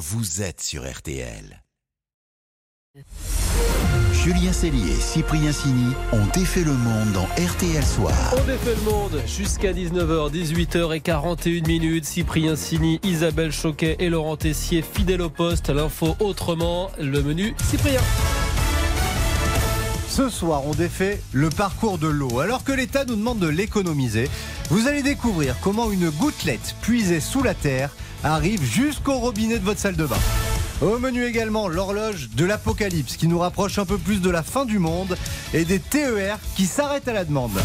vous êtes sur RTL. Julien Cellier et Cyprien Sini ont défait le monde dans RTL Soir. On défait le monde jusqu'à 19h, 18h41 minutes. Cyprien Sini, Isabelle Choquet et Laurent Tessier, fidèles au poste. L'info autrement, le menu Cyprien. Ce soir, on défait le parcours de l'eau. Alors que l'État nous demande de l'économiser, vous allez découvrir comment une gouttelette puisée sous la terre arrive jusqu'au robinet de votre salle de bain. Au menu également, l'horloge de l'apocalypse qui nous rapproche un peu plus de la fin du monde et des TER qui s'arrêtent à la demande.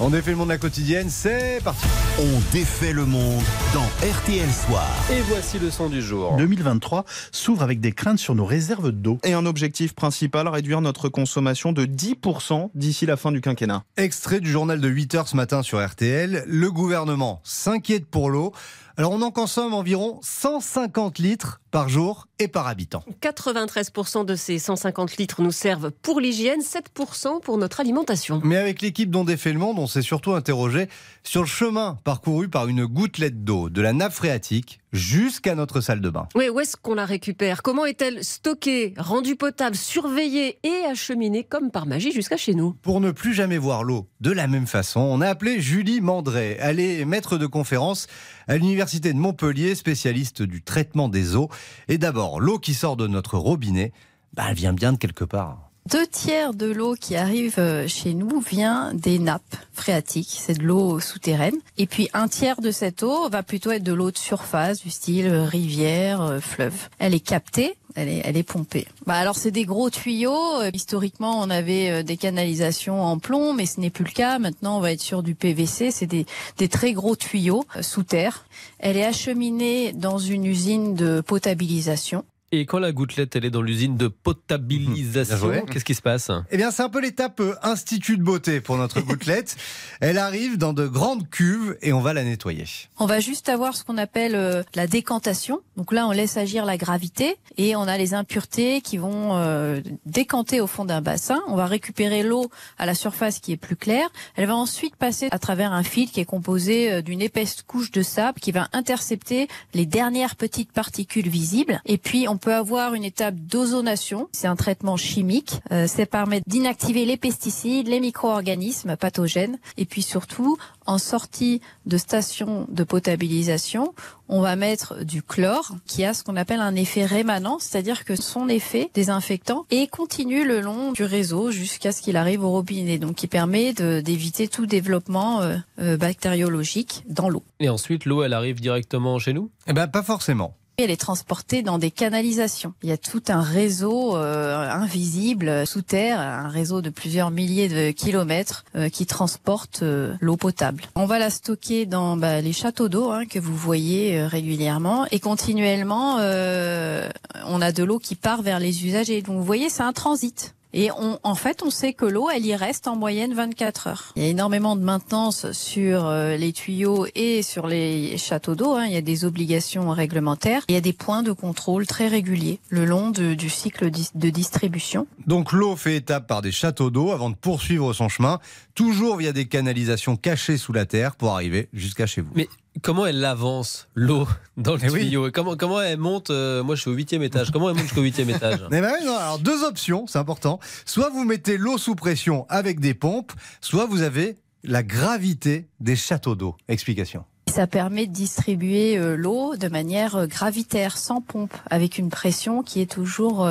On défait le monde de la quotidienne, c'est parti. On défait le monde dans RTL Soir. Et voici le son du jour. 2023 s'ouvre avec des craintes sur nos réserves d'eau. Et un objectif principal, réduire notre consommation de 10% d'ici la fin du quinquennat. Extrait du journal de 8h ce matin sur RTL. Le gouvernement s'inquiète pour l'eau. Alors on en consomme environ 150 litres par jour et par habitant. 93% de ces 150 litres nous servent pour l'hygiène, 7% pour notre alimentation. Mais avec l'équipe dont défait le monde, on s'est surtout interrogé sur le chemin parcouru par une gouttelette d'eau de la nappe phréatique jusqu'à notre salle de bain. Oui, où est-ce qu'on la récupère? Comment est-elle stockée, rendue potable, surveillée et acheminée comme par magie jusqu'à chez nous? Pour ne plus jamais voir l'eau de la même façon, on a appelé Julie Mandret. Elle est maître de conférence à l'université de Montpellier, spécialiste du traitement des eaux. Et d'abord, l'eau qui sort de notre robinet, bah, elle vient bien de quelque part. Deux tiers de l'eau qui arrive euh, chez nous vient des nappes phréatiques, c'est de l'eau souterraine. Et puis un tiers de cette eau va plutôt être de l'eau de surface, du style euh, rivière, euh, fleuve. Elle est captée, elle est, elle est pompée. Bah alors c'est des gros tuyaux. Historiquement, on avait des canalisations en plomb, mais ce n'est plus le cas. Maintenant, on va être sur du PVC. C'est des, des très gros tuyaux sous terre. Elle est acheminée dans une usine de potabilisation. Et quand la gouttelette, elle est dans l'usine de potabilisation, qu'est-ce qui se passe Eh bien, c'est un peu l'étape euh, institut de beauté pour notre gouttelette. Elle arrive dans de grandes cuves et on va la nettoyer. On va juste avoir ce qu'on appelle euh, la décantation. Donc là, on laisse agir la gravité et on a les impuretés qui vont euh, décanter au fond d'un bassin. On va récupérer l'eau à la surface qui est plus claire. Elle va ensuite passer à travers un fil qui est composé d'une épaisse couche de sable qui va intercepter les dernières petites particules visibles. Et puis, on peut avoir une étape d'ozonation. C'est un traitement chimique. Euh, ça permet d'inactiver les pesticides, les micro-organismes pathogènes. Et puis surtout, en sortie de station de potabilisation, on va mettre du chlore qui a ce qu'on appelle un effet rémanent, c'est-à-dire que son effet désinfectant et continue le long du réseau jusqu'à ce qu'il arrive au robinet, donc qui permet d'éviter tout développement euh, euh, bactériologique dans l'eau. Et ensuite, l'eau, elle arrive directement chez nous? Eh ben, pas forcément. Elle est transportée dans des canalisations. Il y a tout un réseau euh, invisible sous terre, un réseau de plusieurs milliers de kilomètres euh, qui transporte euh, l'eau potable. On va la stocker dans bah, les châteaux d'eau hein, que vous voyez régulièrement et continuellement, on a de l'eau qui part vers les usagers. Donc vous voyez, c'est un transit. Et on, en fait, on sait que l'eau, elle y reste en moyenne 24 heures. Il y a énormément de maintenance sur euh, les tuyaux et sur les châteaux d'eau. Hein. Il y a des obligations réglementaires. Il y a des points de contrôle très réguliers le long de, du cycle de distribution. Donc l'eau fait étape par des châteaux d'eau avant de poursuivre son chemin, toujours via des canalisations cachées sous la terre pour arriver jusqu'à chez vous. Mais comment elle avance l'eau dans le eh tuyau comment, comment elle monte euh, Moi, je suis au huitième étage. Comment elle monte jusqu'au huitième étage Mais ben non, alors deux options, c'est important. Soit vous mettez l'eau sous pression avec des pompes, soit vous avez la gravité des châteaux d'eau. Explication. Ça permet de distribuer euh, l'eau de manière euh, gravitaire, sans pompe, avec une pression qui est toujours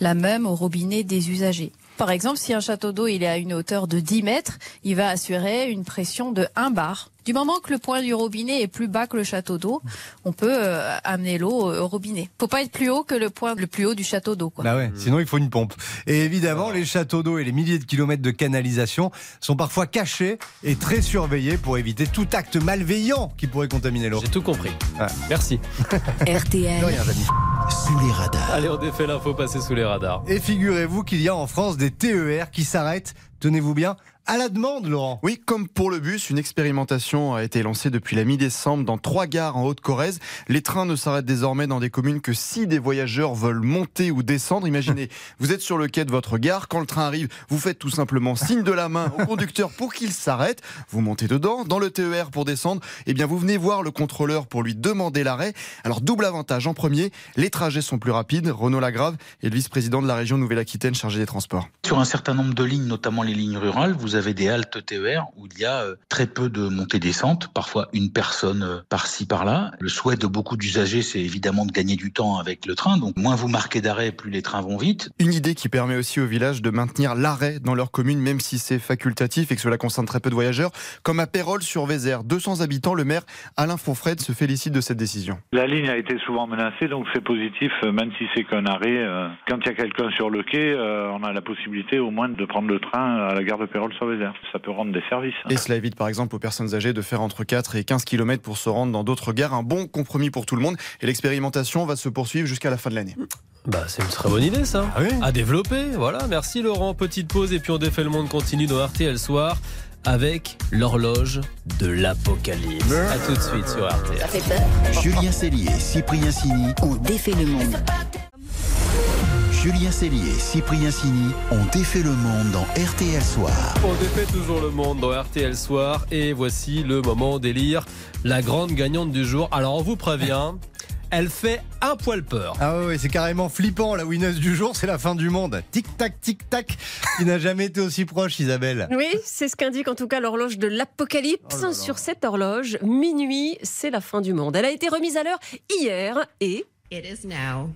la même au robinet des usagers. Par exemple, si un château d'eau il est à une hauteur de 10 mètres, il va assurer une pression de 1 bar du moment que le point du robinet est plus bas que le château d'eau, on peut euh, amener l'eau au robinet. Faut pas être plus haut que le point le plus haut du château d'eau. Bah ouais, sinon il faut une pompe. Et évidemment, les châteaux d'eau et les milliers de kilomètres de canalisation sont parfois cachés et très surveillés pour éviter tout acte malveillant qui pourrait contaminer l'eau. J'ai tout compris. Merci. RTL. Sous les radars. Allez, on défait l'info passer sous les radars. Et figurez-vous qu'il y a en France des TER qui s'arrêtent, tenez-vous bien, à la demande, Laurent. Oui, comme pour le bus, une expérimentation a été lancée depuis la mi-décembre dans trois gares en Haute-Corrèze. Les trains ne s'arrêtent désormais dans des communes que si des voyageurs veulent monter ou descendre. Imaginez, vous êtes sur le quai de votre gare, quand le train arrive, vous faites tout simplement signe de la main au conducteur pour qu'il s'arrête. Vous montez dedans, dans le TER pour descendre, et eh bien vous venez voir le contrôleur pour lui demander l'arrêt. Alors double avantage. En premier, les trajets sont plus rapides. Renaud Lagrave est le vice-président de la région Nouvelle-Aquitaine chargé des transports. Sur un certain nombre de lignes, notamment les lignes rurales, vous avez des haltes TER où il y a euh, très peu de montées-descentes, parfois une personne euh, par-ci par-là. Le souhait de beaucoup d'usagers, c'est évidemment de gagner du temps avec le train. Donc moins vous marquez d'arrêt, plus les trains vont vite. Une idée qui permet aussi aux villages de maintenir l'arrêt dans leur commune, même si c'est facultatif et que cela concerne très peu de voyageurs. Comme à Pérol sur Vézère, 200 habitants, le maire Alain Fonfred se félicite de cette décision. La ligne a été souvent menacée, donc c'est positif, euh, même si c'est qu'un arrêt. Quand il y a quelqu'un sur le quai, on a la possibilité au moins de prendre le train à la gare de Pérol sur Vézère. Ça peut rendre des services. Et cela évite par exemple aux personnes âgées de faire entre 4 et 15 km pour se rendre dans d'autres gares. Un bon compromis pour tout le monde. Et l'expérimentation va se poursuivre jusqu'à la fin de l'année. Bah, c'est une très bonne idée ça. Ah oui à développer. Voilà, merci Laurent. Petite pause et puis on défait le monde continue dans RTL Soir avec l'horloge de l'apocalypse. A tout de suite sur RTL. Ça fait peur. Julien Cellier, Cyprien Sini, On défait le monde. Julien Cellier, Cyprien Sini ont défait le monde dans RTL Soir. On défait toujours le monde dans RTL Soir et voici le moment d'élire la grande gagnante du jour. Alors on vous prévient, elle fait un poil peur. Ah oui, c'est carrément flippant. La winneuse du jour, c'est la fin du monde. Tic-tac, tic-tac. Il n'a jamais été aussi proche, Isabelle. Oui, c'est ce qu'indique en tout cas l'horloge de l'apocalypse. Oh. Sur cette horloge, minuit, c'est la fin du monde. Elle a été remise à l'heure hier et It is now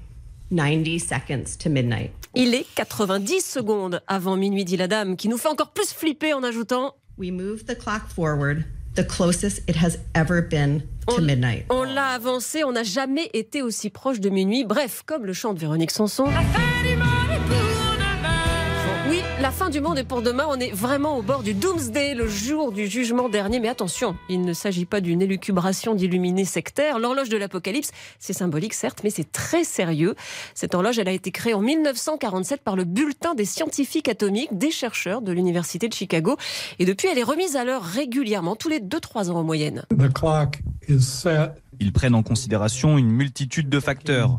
90 seconds to midnight. il est 90 secondes avant minuit, dit la dame, qui nous fait encore plus flipper en ajoutant We move the clock forward the closest it has ever been to On- midnight. On l'a avancé, on n'a jamais été aussi proche de minuit. Bref, comme le chante Véronique Sanson. La fin du monde est pour demain. On est vraiment au bord du Doomsday, le jour du jugement dernier. Mais attention, il ne s'agit pas d'une élucubration d'illuminés sectaires. L'horloge de l'apocalypse, c'est symbolique certes, mais c'est très sérieux. Cette horloge, elle a été créée en 1947 par le Bulletin des scientifiques atomiques, des chercheurs de l'Université de Chicago. Et depuis, elle est remise à l'heure régulièrement, tous les 2-3 ans en moyenne. The clock is set. Ils prennent en considération une multitude de facteurs,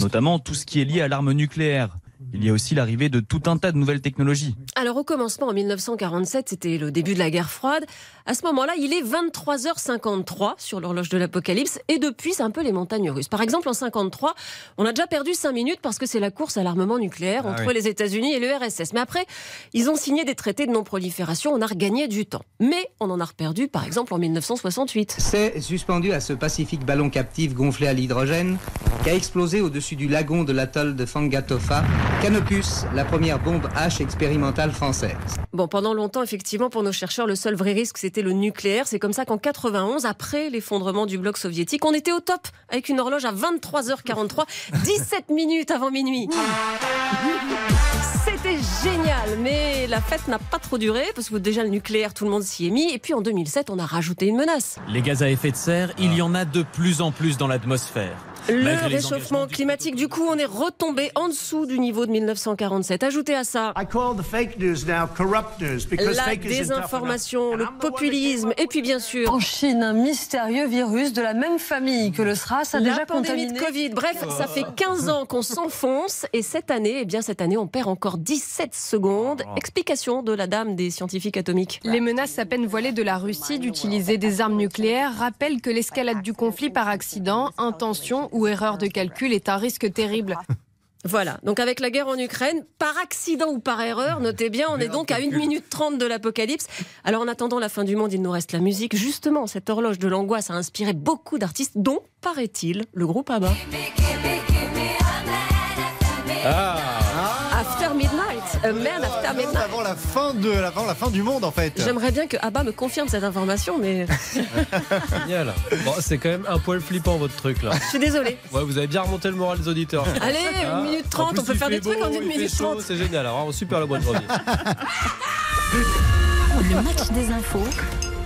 notamment tout ce qui est lié à l'arme nucléaire. Il y a aussi l'arrivée de tout un tas de nouvelles technologies. Alors au commencement en 1947, c'était le début de la guerre froide. À ce moment-là, il est 23h53 sur l'horloge de l'apocalypse et depuis, c'est un peu les montagnes russes. Par exemple, en 53, on a déjà perdu 5 minutes parce que c'est la course à l'armement nucléaire Ah entre oui. les États-Unis et l'URSS. Mais après, ils ont signé des traités de non-prolifération, on a regagné du temps. Mais on en a reperdu par exemple en 1968. C'est suspendu à ce pacifique ballon captif gonflé à l'hydrogène qui a explosé au-dessus du lagon de l'atoll de Fangatofa. Canopus, la première bombe H expérimentale française. Bon, pendant longtemps, effectivement, pour nos chercheurs, le seul vrai risque, c'était le nucléaire. C'est comme ça qu'en 91, après l'effondrement du bloc soviétique, on était au top avec une horloge à 23h43, 17 minutes avant minuit. C'était génial, mais la fête n'a pas trop duré parce que déjà le nucléaire, tout le monde s'y est mis. Et puis en 2007, on a rajouté une menace. Les gaz à effet de serre, il y en a de plus en plus dans l'atmosphère. Le réchauffement climatique, du coup, on est retombé en dessous du niveau de 1947. Ajoutez à ça la désinformation, le populisme, et puis bien sûr En Chine, un mystérieux virus de la même famille que le SRAS a la déjà pandémie contaminé. de Covid. Bref, ça fait 15 ans qu'on s'enfonce et cette année, eh bien cette année, on perd encore 17 secondes. Explication de la dame des scientifiques atomiques. Les menaces à peine voilées de la Russie d'utiliser des armes nucléaires rappellent que l'escalade du conflit par accident, intention ou erreur de calcul est un risque terrible. Voilà, donc avec la guerre en Ukraine, par accident ou par erreur, notez bien, on est donc à 1 minute 30 de l'apocalypse. Alors en attendant la fin du monde, il nous reste la musique. Justement, cette horloge de l'angoisse a inspiré beaucoup d'artistes, dont, paraît-il, le groupe ABBA. Ah After Midnight, A Man After Midnight. Avant la fin de, avant la fin du monde, en fait. J'aimerais bien que ABBA me confirme cette information, mais Génial. Bon, c'est quand même un poil flippant votre truc là. je suis désolée. Ouais, vous avez bien remonté le moral des auditeurs. Allez, Ah. 1 minute En 30, plus, on peut faire des trucs en 1 il fait minute chaud, 30. C'est génial, alors super le bonne journée. Le match des infos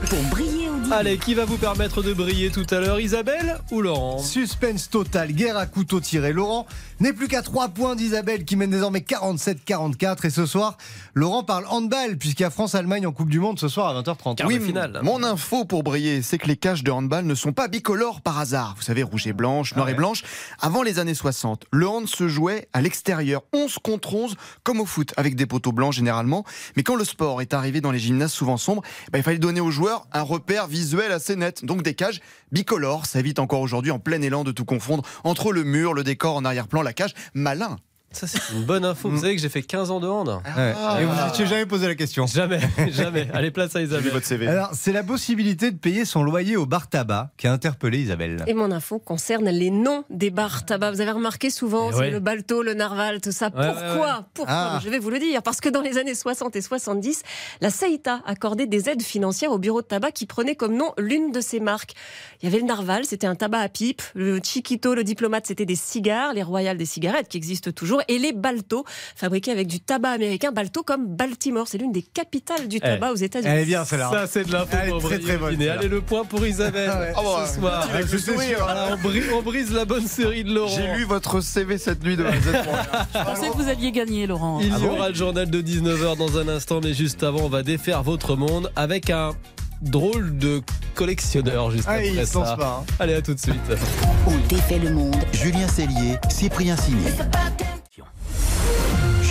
pour briller Allez, qui va vous permettre de briller tout à l'heure, Isabelle ou Laurent? Suspense total, guerre à couteau tiré. Laurent n'est plus qu'à 3 points d'Isabelle qui mène désormais 47-44. Et ce soir, Laurent parle handball puisqu'il y a France-Allemagne en Coupe du Monde ce soir à 20h30. Oui, mon info pour briller, c'est que les cages de handball ne sont pas bicolores par hasard. Vous savez, rouge et blanche, noir et blanche. Avant les années 60, le hand se jouait à l'extérieur, 11 contre 11, comme au foot, avec des poteaux blancs généralement. Mais quand le sport est arrivé dans les gymnases souvent sombres, bah, il fallait donner aux joueurs un repère visuel assez net. Donc des cages bicolores, ça évite encore aujourd'hui en plein élan de tout confondre entre le mur, le décor en arrière-plan, la cage. Malin ça, c'est une bonne info. Vous savez que j'ai fait 15 ans de hand. Et vous n'étiez jamais posé la question Jamais, jamais. Allez, place à Isabelle. votre CV. Alors, c'est la possibilité de payer son loyer au bar tabac qui a interpellé Isabelle. Et mon info concerne les noms des bars tabac. Vous avez remarqué souvent, Eh c'est ouais. le Balto, le Narval, tout ça. Ouais, Pourquoi ouais, Pourquoi Ah. Je vais vous le dire. Parce que dans les années 60 et 70, la Saïta accordait des aides financières au bureau de tabac qui prenait comme nom l'une de ces marques. Il y avait le Narval, c'était un tabac à pipe. Le Chiquito, le diplomate, c'était des cigares. Les Royales, des cigarettes qui existent toujours. Et les Balto, fabriqués avec du tabac américain. Balto comme Baltimore. C'est l'une des capitales du tabac aux États-Unis. Elle est bien celle-là. Ça, c'est de l'info Elle est pour très, très bonne. Allez, le point pour Isabelle Ah ouais. Ah ce soir. avec le on, brise, on brise la bonne série de Laurent. J'ai lu votre CV cette nuit de la. Je pensais que vous alliez gagner, Laurent. Il y aura le journal de 19h dans un instant, mais juste avant, on va défaire votre monde avec un drôle de collectionneur juste Ah, après ça. pas. hein. Allez, à tout de suite. On défait le monde. Julien Cellier, Cyprien Signy.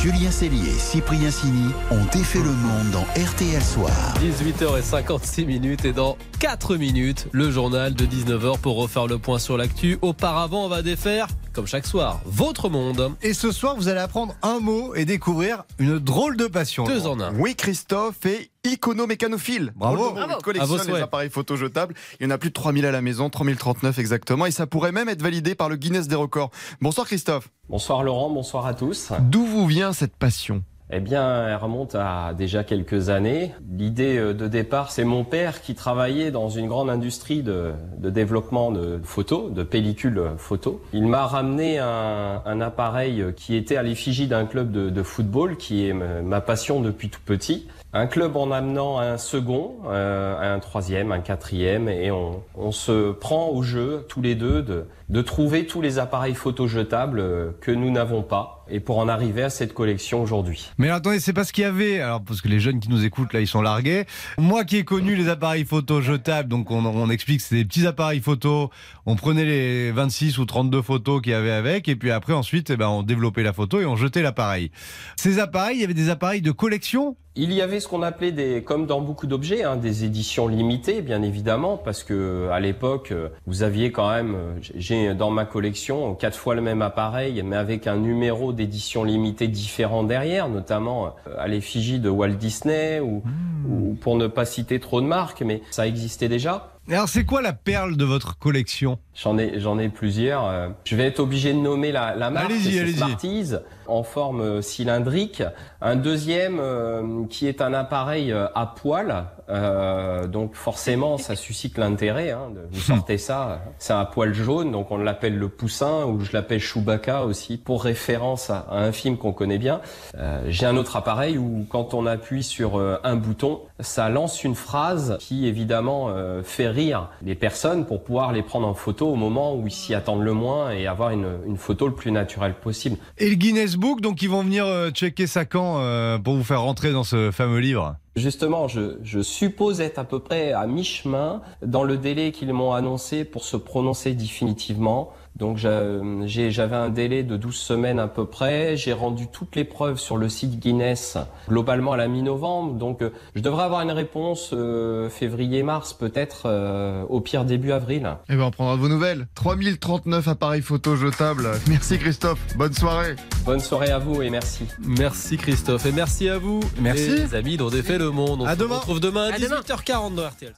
Julien Cellier et Cyprien Signy ont défait le monde dans RTL Soir. 18h56 minutes et dans 4 minutes, le journal de 19h pour refaire le point sur l'actu. Auparavant, on va défaire, comme chaque soir, votre monde. Et ce soir, vous allez apprendre un mot et découvrir une drôle de passion. Deux en un. Oui, Christophe est iconomécanophile. Bravo. Bravo. Il collectionne les appareils photo jetables. Il y en a plus de 3000 à la maison, 3039 exactement. Et ça pourrait même être validé par le Guinness des records. Bonsoir Christophe. Bonsoir Laurent, bonsoir à tous. D'où vous vient cette passion? Eh bien, elle remonte à déjà quelques années. L'idée euh, de départ, c'est mon père qui travaillait dans une grande industrie de, développement de photos, de pellicules photos. Il m'a ramené un, appareil qui était à l'effigie d'un club de, football, qui est ma passion depuis tout petit. Un club en amenant un second, euh, un troisième, un quatrième, et on, se prend au jeu tous les deux de, de trouver tous les appareils photo jetables euh, que nous n'avons pas, et pour en arriver à cette collection aujourd'hui. Mais attendez, c'est pas ce qu'il y avait. Alors, parce que les jeunes qui nous écoutent, là, ils sont largués. Moi qui ai connu les appareils photo jetables, donc on, on explique que c'est des petits appareils photo. On prenait les 26 ou 32 photos qu'il y avait avec, et puis après, ensuite, eh ben, on développait la photo et on jetait l'appareil. Ces appareils, il y avait des appareils de collection Il y avait ce qu'on appelait des, comme dans beaucoup d'objets, hein, des éditions limitées, bien évidemment, parce que à l'époque, euh, vous aviez quand même, euh, j'ai dans ma collection quatre fois le même appareil, mais avec un numéro d'édition limitée différent derrière, notamment euh, à l'effigie de Walt Disney ou, ou pour ne pas citer trop de marques, mais ça existait déjà. Alors, c'est quoi la perle de votre collection? J'en ai, j'en ai plusieurs. euh, Je vais être obligé de nommer la, la marque. Allez-y. Smarties en forme euh, cylindrique. Un deuxième euh, qui est un appareil euh, à poil. Euh, donc forcément, ça suscite l'intérêt. Hein, vous sortez ça, c'est un poil jaune, donc on l'appelle le poussin ou je l'appelle Chewbacca aussi pour référence à, à un film qu'on connaît bien. Euh, J'ai un autre appareil où quand on appuie sur un bouton, ça lance une phrase qui évidemment euh, fait rire les personnes pour pouvoir les prendre en photo au moment où ils s'y attendent le moins et avoir une, une photo le plus naturelle possible. Et le Guinness Book, donc ils vont venir euh, checker ça quand euh, pour vous faire rentrer dans ce fameux livre? Justement, je, je suppose être à peu près à mi-chemin dans le délai qu'ils m'ont annoncé pour se prononcer définitivement. Donc j'avais un délai de 12 semaines à peu près. J'ai rendu toutes les preuves sur le site Guinness globalement à la mi-novembre. Donc euh, je devrais avoir une réponse euh, février-mars peut-être, euh, au pire début avril. Eh ben, on prendra vos nouvelles. 3039 appareils photo jetables. Merci Christophe. Bonne soirée. Bonne soirée à vous et merci. Merci Christophe et merci à vous. Merci. Les amis dont défait le monde. On À se demain. retrouve demain à À demain. 18h40 dans RTL.